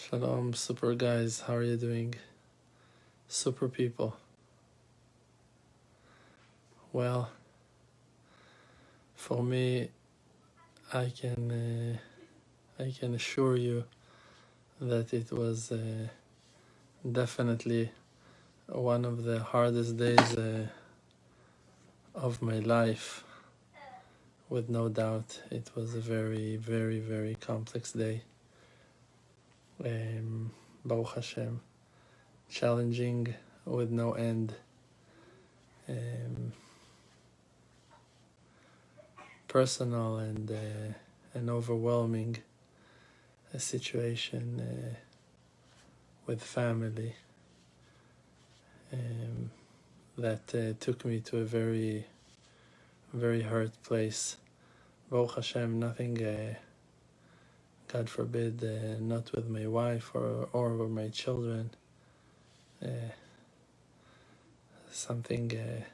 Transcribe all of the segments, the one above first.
Shalom, super guys. How are you doing? Super people. Well, for me, I can uh, I can assure you that it was uh, definitely one of the hardest days uh, of my life. With no doubt, it was a very, very, very complex day. Um, Baruch Hashem, challenging with no end. Um, personal and uh, and overwhelming a situation uh, with family um, that uh, took me to a very very hurt place. Baruch Hashem, nothing. God forbid, uh, not with my wife or or with my children. Uh, something, uh,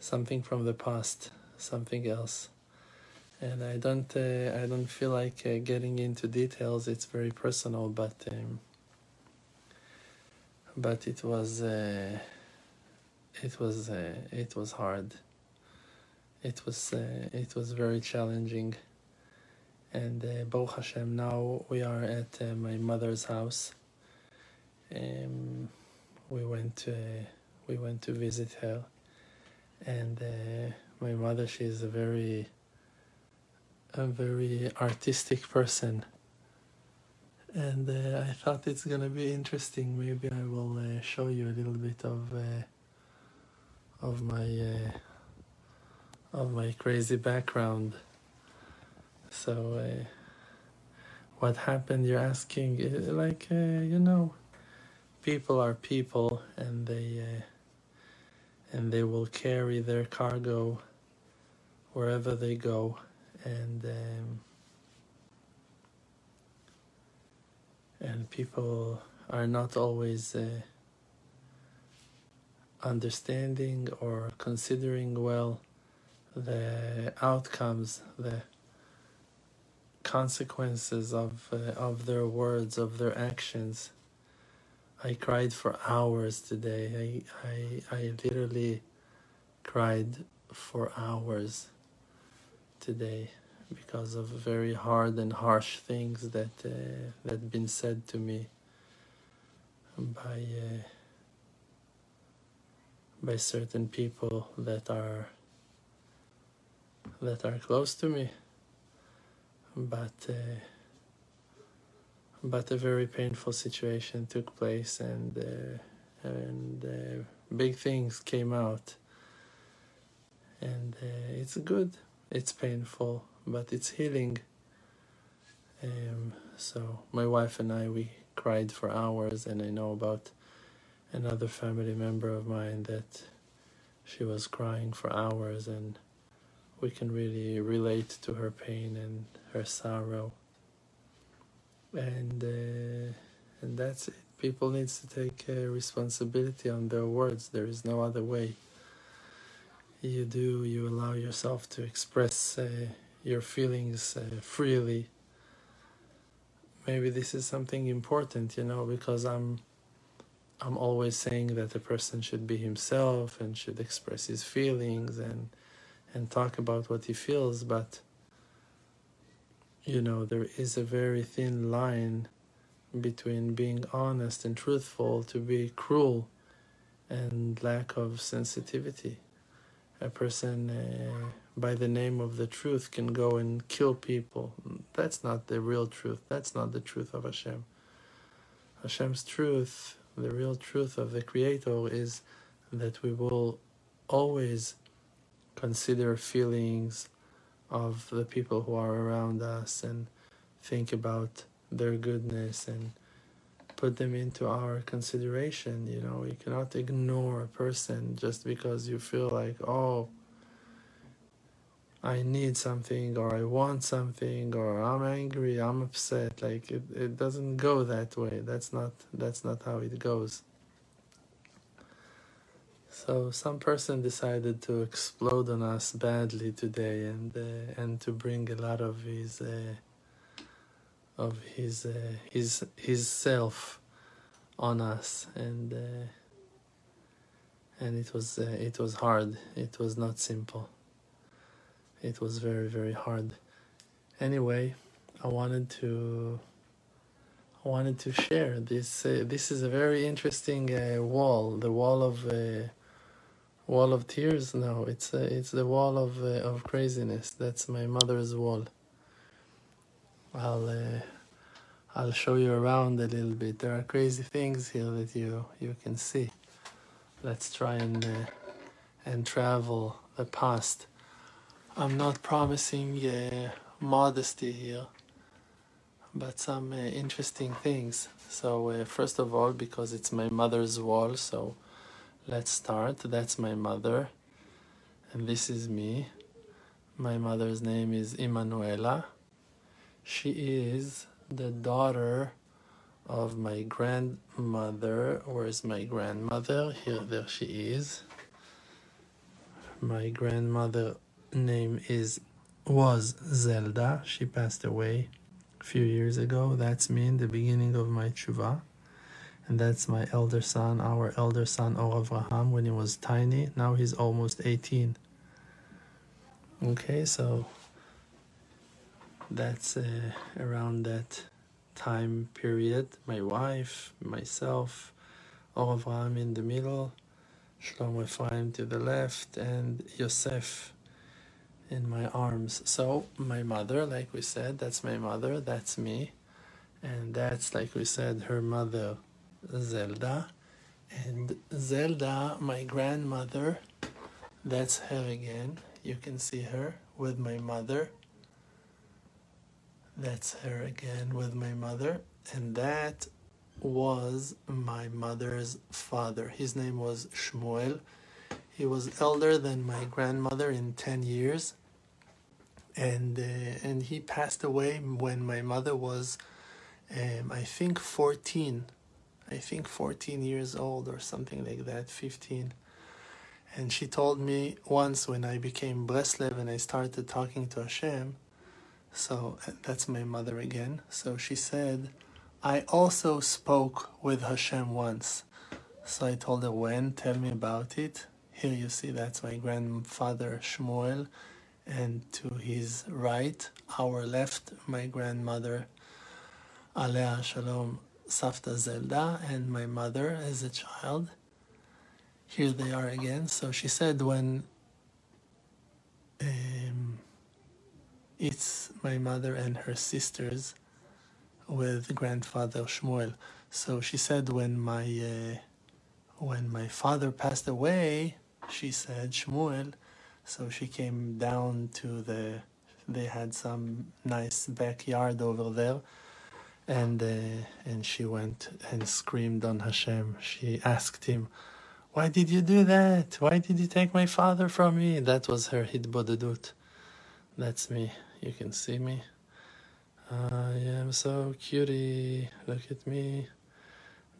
something from the past, something else, and I don't, uh, I don't feel like uh, getting into details. It's very personal, but, um, but it was, uh, it was, it was hard. It was, it was very challenging and uh, Baruch Hashem, now we are at uh, my mother's house. Um, we went to we went to visit her, and uh, my mother she is a very a very artistic person, and uh, I thought it's gonna be interesting. Maybe I will uh, show you a little bit of uh, of my of my crazy background. So, uh, what happened? You're asking, uh, like, uh, you know, people are people, and they uh, and they will carry their cargo wherever they go, and um, and people are not always uh, understanding or considering well the outcomes the consequences of uh, of their words, of their actions. I cried for hours today. I I I literally cried for hours today because of very hard and harsh things that uh, that been said to me by uh, by certain people that are that are close to me but uh, but a very painful situation took place and uh, and uh, big things came out. And uh, it's good. It's painful but it's healing. Um, so my wife and I we cried for hours and I know about another family member of mine that she was crying for hours and we can really relate to her pain and her sorrow. And uh, and that's it. People needs to take uh, responsibility on their words. There is no other way. You do you allow yourself to express uh, your feelings uh, freely. Maybe this is something important you know because i'm i'm always saying that a person should be himself and should express his feelings and and talk about what he feels, but you know, there is a very thin line between being honest and truthful to be cruel and lack of sensitivity. A person uh, by the name of the truth can go and kill people. That's not the real truth. That's not the truth of Hashem. Hashem's truth, the real truth of the Creator, is that we will always consider feelings of the people who are around us and think about their goodness and put them into our consideration you know? You cannot ignore a person just because you feel like oh i need something or i want something or i'm angry i'm upset like it, it doesn't go that way. That's not that's not how it goes so some person decided to explode on us badly today, and uh, and to bring a lot of his uh, of his uh, his his self on us. And uh, and it was uh, it was hard. It was not simple. It was very very hard. Anyway i wanted to i wanted to share this. Uh, this is a very interesting wall. The wall of wall of tears no it's uh, it's the wall of uh, of craziness. That's my mother's wall. I'll uh, i'll show you around a little bit. There are crazy things here that you you can see. Let's try and uh, and travel the past. I'm not promising uh, modesty here but some uh, interesting things. So first of all because it's my mother's wall so let's start that's my mother and this is me my mother's name is Emanuela she is the daughter of my grandmother. Where's my grandmother? Here, there she is. My grandmother name is was Zelda. She passed away a few years ago. That's me in the beginning of my tshuva. And that's my elder son, our elder son, Or Avraham, when he was tiny. Now he's almost 18. Okay, so that's uh, around that time period. My wife, myself, Or Avraham in the middle, Shlomo Ephraim to the left, and Yosef in my arms. So, my mother, like we said, that's my mother, that's me. And that's, like we said, her mother, Zelda. And Zelda, my grandmother, that's her again. You can see her with my mother that's her again with my mother. And that was my mother's father. His name was Shmuel. He was elder than my grandmother in 10 years. And, uh, and he passed away when my mother was, um, I think, 14. I think 14 years old or something like that, 15. And she told me once when I became Breslev and I started talking to Hashem, so that's my mother again. So she said, I also spoke with Hashem once. So I told her when, tell me about it. Here you see that's my grandfather Shmuel, and to his right, our left, my grandmother Alea Shalom Safta Zelda, and my mother as a child. Here they are again. So she said when um, it's my mother and her sisters with grandfather Shmuel. So she said when my uh, when my father passed away, she said Shmuel. So she came down to the. They had some nice backyard over there, and uh, and she went and screamed on Hashem. She asked him, "Why did you do that? Why did you take my father from me?" That was her hitbodedut. That's me. You can see me. I am so cutie. Look at me.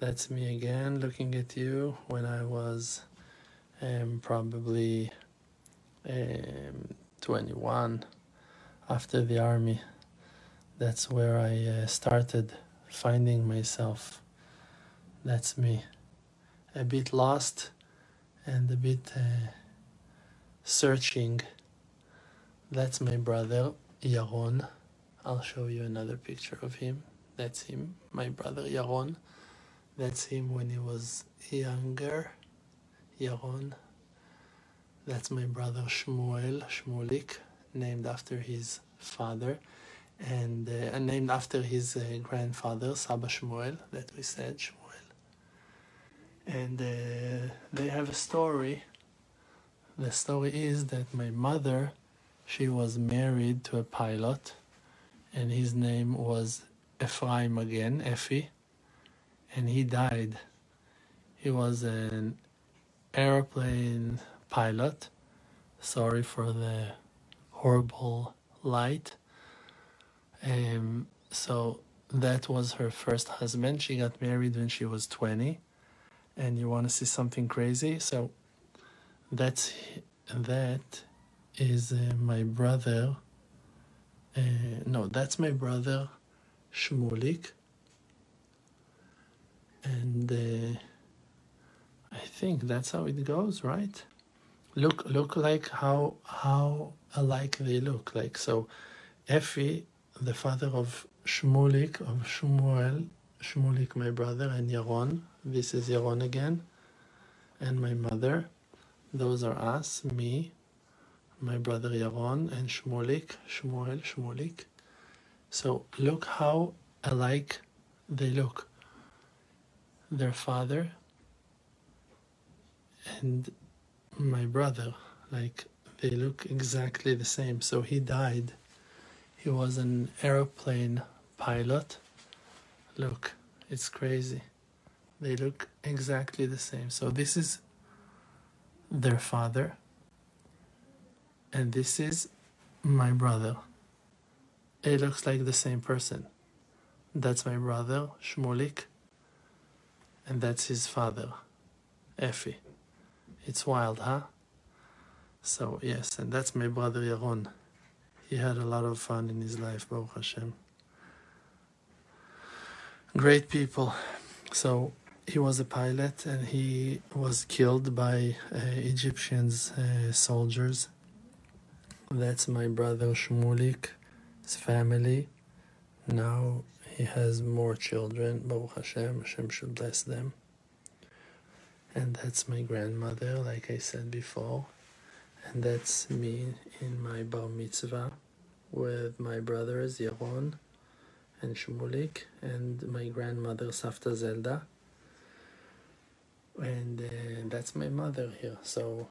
That's me again looking at you when I was um, probably um, 21 after the army. That's where I uh, started finding myself. That's me. A bit lost and a bit uh, searching. That's my brother Yaron. I'll show you another picture of him. That's him, my brother Yaron. That's him when he was younger. Yaron. That's my brother Shmuel, Shmulik, named after his father, and uh, named after his uh, grandfather, Saba Shmuel, that we said, Shmuel. And uh, they have a story. The story is that my mother she was married to a pilot, and his name was Ephraim again, Effie, and he died. He was an airplane pilot. Sorry for the horrible light. Um, so that was her first husband. She got married when she was 20. And you want to see something crazy? So that's that is uh, my brother. Uh, no, that's my brother Shmulik. And uh, I think that's how it goes, right? Look, look like how how alike they look. Like so, Effie, the father of Shmulik of Shmuel, Shmulik, my brother, and Yaron. This is Yaron again, and my mother. Those are us, me, my brother Yaron, and Shmulik, Shmuel, Shmulik. So look how alike they look. Their father and my brother, like they look exactly the same. So he died. He was an aeroplane pilot. Look, it's crazy. They look exactly the same. So this is their father, and this is my brother. It looks like the same person. That's my brother, Shmulik, and that's his father, Effie. It's wild, huh? So, yes, and that's my brother Yaron. He had a lot of fun in his life, Baruch Hashem. Great people. So, he was a pilot and he was killed by uh, Egyptians uh, soldiers. That's my brother Shmulik's family. Now he has more children. Baruch Hashem, Hashem should bless them. And that's my grandmother, like I said before. And that's me in my bar mitzvah with my brothers Yaron and Shmulik and my grandmother Safta Zelda and uh, that's my mother here. So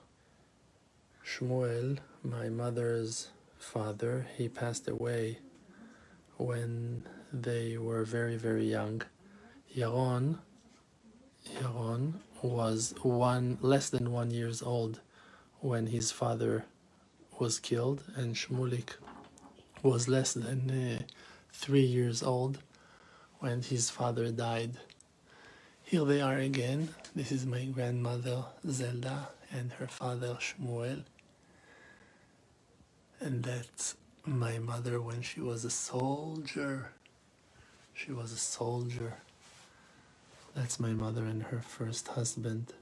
Shmuel, my mother's father, he passed away when they were very very young. Yaron, Yaron was one less than one years old when his father was killed, and Shmulik was less than uh, three years old when his father died. Here they are again. This is my grandmother Zelda and her father Shmuel. And that's my mother when she was a soldier. She was a soldier. That's my mother and her first husband.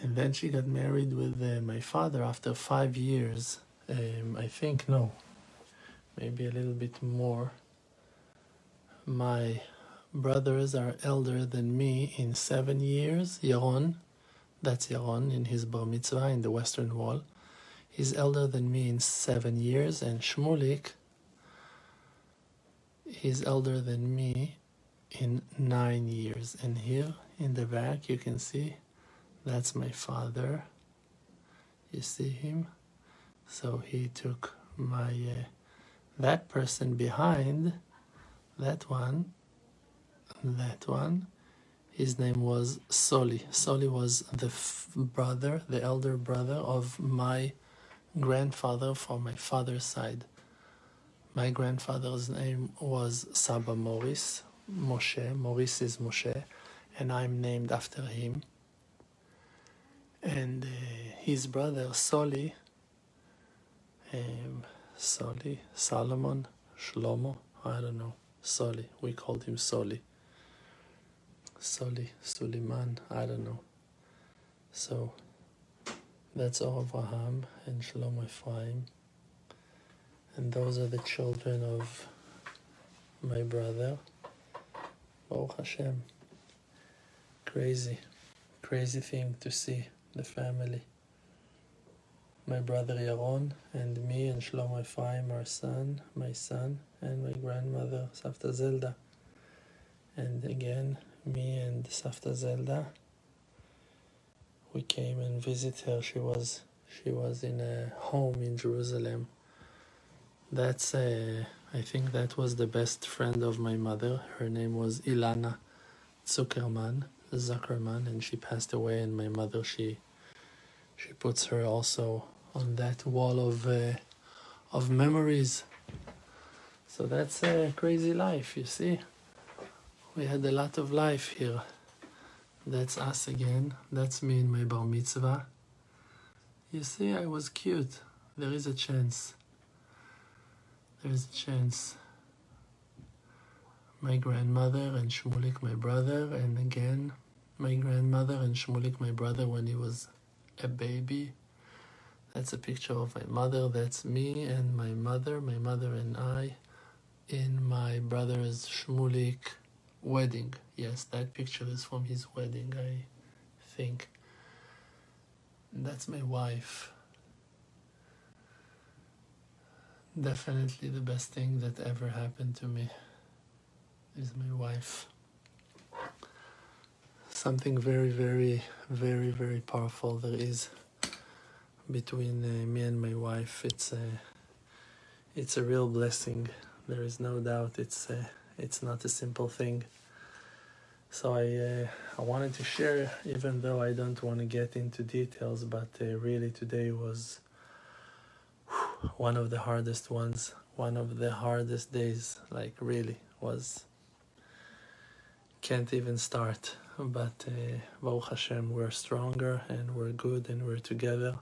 And then she got married with uh, my father after five years. Um, I think, no, maybe a little bit more. My brothers are elder than me in seven years. Yaron, that's Yaron in his bar mitzvah in the western wall. He's elder than me in seven years, and Shmulik, he's elder than me in nine years. And here in the back, you can see that's my father. You see him? So he took my uh, that person behind that one that one. His name was Soli. Soli was the brother, the elder brother of my grandfather from my father's side. My grandfather's name was Saba Morris, Moshe. Morris is Moshe, and I'm named after him. And uh, his brother Soli, um, Soli, Solomon, Shlomo, I don't know, Soli. We called him Soli. Soli, Suleiman, I don't know. So that's Avraham and Shlomo Ephraim. And those are the children of my brother. Baruch Hashem. Crazy, crazy thing to see the family. My brother Yaron and me and Shlomo Ephraim, our son, my son, and my grandmother Safta Zelda. And again, me and Safta Zelda. We came and visit her. She was she was in a home in Jerusalem. That's a, I think that was the best friend of my mother. Her name was Ilana Zuckerman, Zuckerman, and she passed away. And my mother, she she puts her also on that wall of uh, of memories. So that's a crazy life, you see. We had a lot of life here. That's us again. That's me in my bar mitzvah. You see, I was cute. There is a chance. There is a chance. my grandmother and Shmulik, my brother, and again my grandmother and Shmulik, my brother, when he was a baby. That's a picture of my mother. That's me and my mother, my mother and I, in my brother's Shmulik wedding. Yes, that picture is from his wedding, I think. That's my wife. Definitely the best thing that ever happened to me is my wife. Something very, very, very, very powerful there is between uh, me and my wife. It's a, it's a real blessing. There is no doubt. It's a, it's not a simple thing. So I, uh, I wanted to share, even though I don't want to get into details, but uh, really today was one of the hardest ones, one of the hardest days. Like really was can't even start. But uh, Baruch Hashem, we're stronger and we're good and we're together.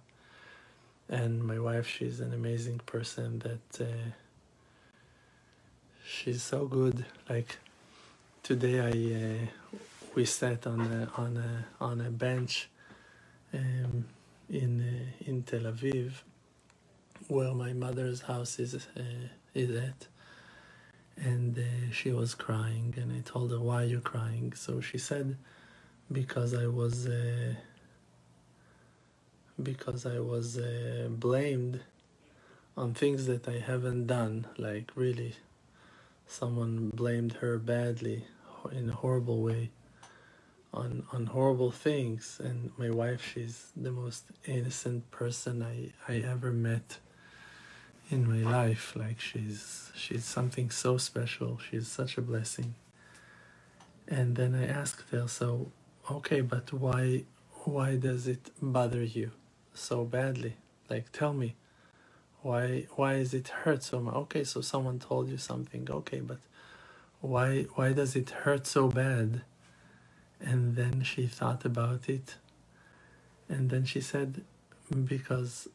And my wife, she's an amazing person that uh, she's so good. Like today, I uh, we sat on a, on a on a bench um, in uh, in Tel Aviv, where my mother's house is uh, is at and uh, she was crying and i told her why are you crying so she said because i was uh, because i was uh, blamed on things that i haven't done. Like really someone blamed her badly in a horrible way on on horrible things. And my wife she's the most innocent person i i ever met in my life. Like she's she's something so special. She's such a blessing. And then i asked her so okay but why why does it bother you so badly like tell me why why is it hurt so much okay so someone told you something okay but why why does it hurt so bad and then she thought about it and then she said because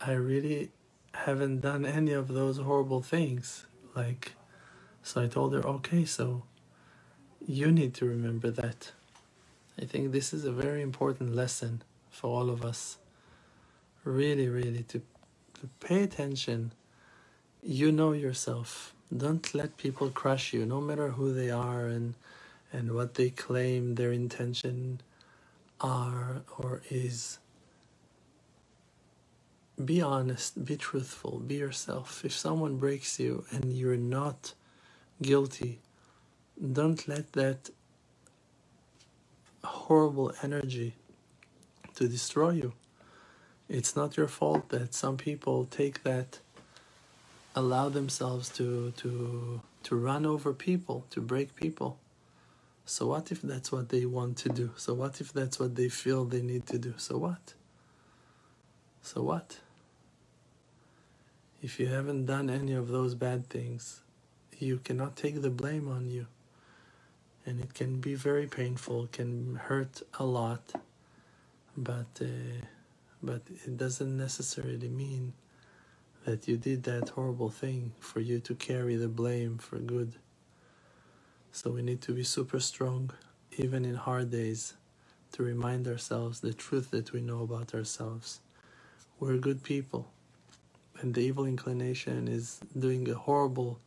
i really haven't done any of those horrible things. Like, so I told her, okay, so you need to remember that. I think this is a very important lesson for all of us. Really, really, to, to pay attention. You know yourself. Don't let people crush you, no matter who they are and and what they claim their intention are or is be honest, be truthful, be yourself. If someone breaks you and you're not guilty, don't let that horrible energy to destroy you. It's not your fault that some people take that allow themselves to to to run over people, to break people. So what if that's what they want to do? So what if that's what they feel they need to do? So what? So what? If you haven't done any of those bad things, you cannot take the blame on you. And it can be very painful, can hurt a lot, but uh, but it doesn't necessarily mean that you did that horrible thing for you to carry the blame for good. So we need to be super strong, even in hard days, to remind ourselves the truth that we know about ourselves. We're good people and the evil inclination is doing a horrible,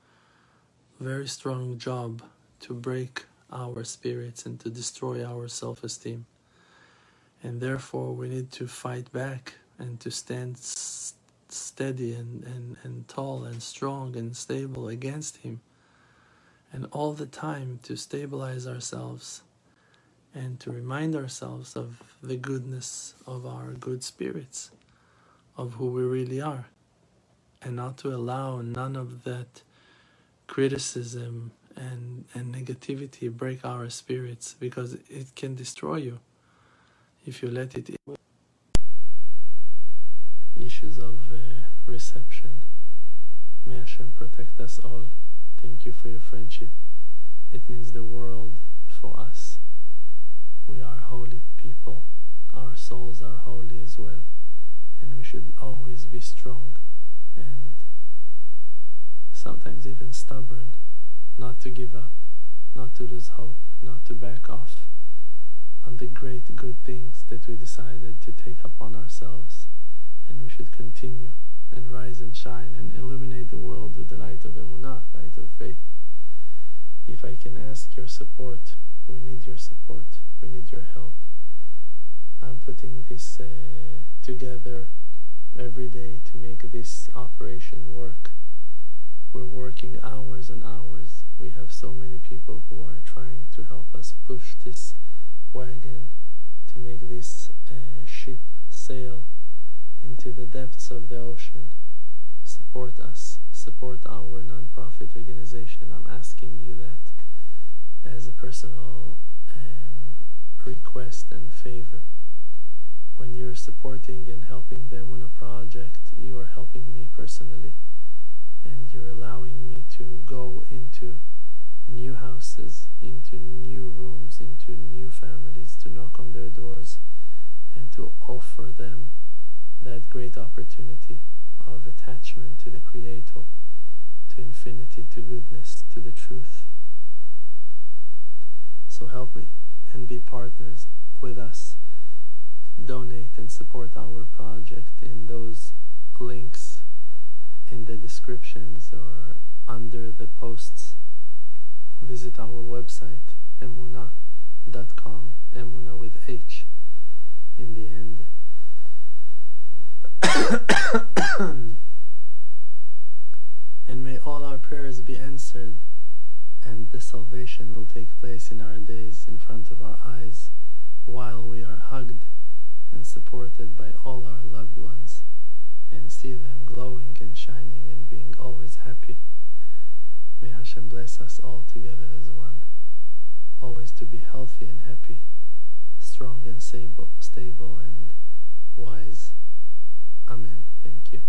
very strong job to break our spirits and to destroy our self esteem. And therefore, we need to fight back and to stand steady and, and, and tall and strong and stable against Him. And all the time to stabilize ourselves and to remind ourselves of the goodness of our good spirits, of who we really are and not to allow none of that criticism and, and negativity break our spirits because it can destroy you if you let it in. Issues of uh, reception. May Hashem protect us all. Thank you for your friendship. It means the world for us. We are holy people. Our souls are holy as well. And we should always be strong and sometimes even stubborn not to give up. not to lose hope, not to back off on the great good things that we decided to take upon ourselves, and we should continue and rise and shine and illuminate the world with the light of Emunah, light of faith. If I can ask your support, we need your support, we need your help. I'm putting this uh, together every day to make this operation work. We're working hours and hours. We have so many people who are trying to help us push this wagon to make this uh, ship sail into the depths of the ocean. Support us, support our non-profit organization. I'm asking you that as a personal um, request and favor. When you're supporting and helping the a project, you are helping me personally, and you're allowing me to go into new houses, into new rooms, into new families, to knock on their doors, and to offer them that great opportunity of attachment to the Creator, to infinity, to goodness, to the truth. So help me and be partners with us. Donate and support our project in those links in the descriptions or under the posts. Visit our website emunah.com, emuna with H in the end. and may all our prayers be answered, and the salvation will take place in our days in front of our eyes, while we are hugged and supported by all our loved ones, and see them glowing and shining and being always happy. May Hashem bless us all together as one, always to be healthy and happy, strong and stable, stable and wise. Amen. Thank you.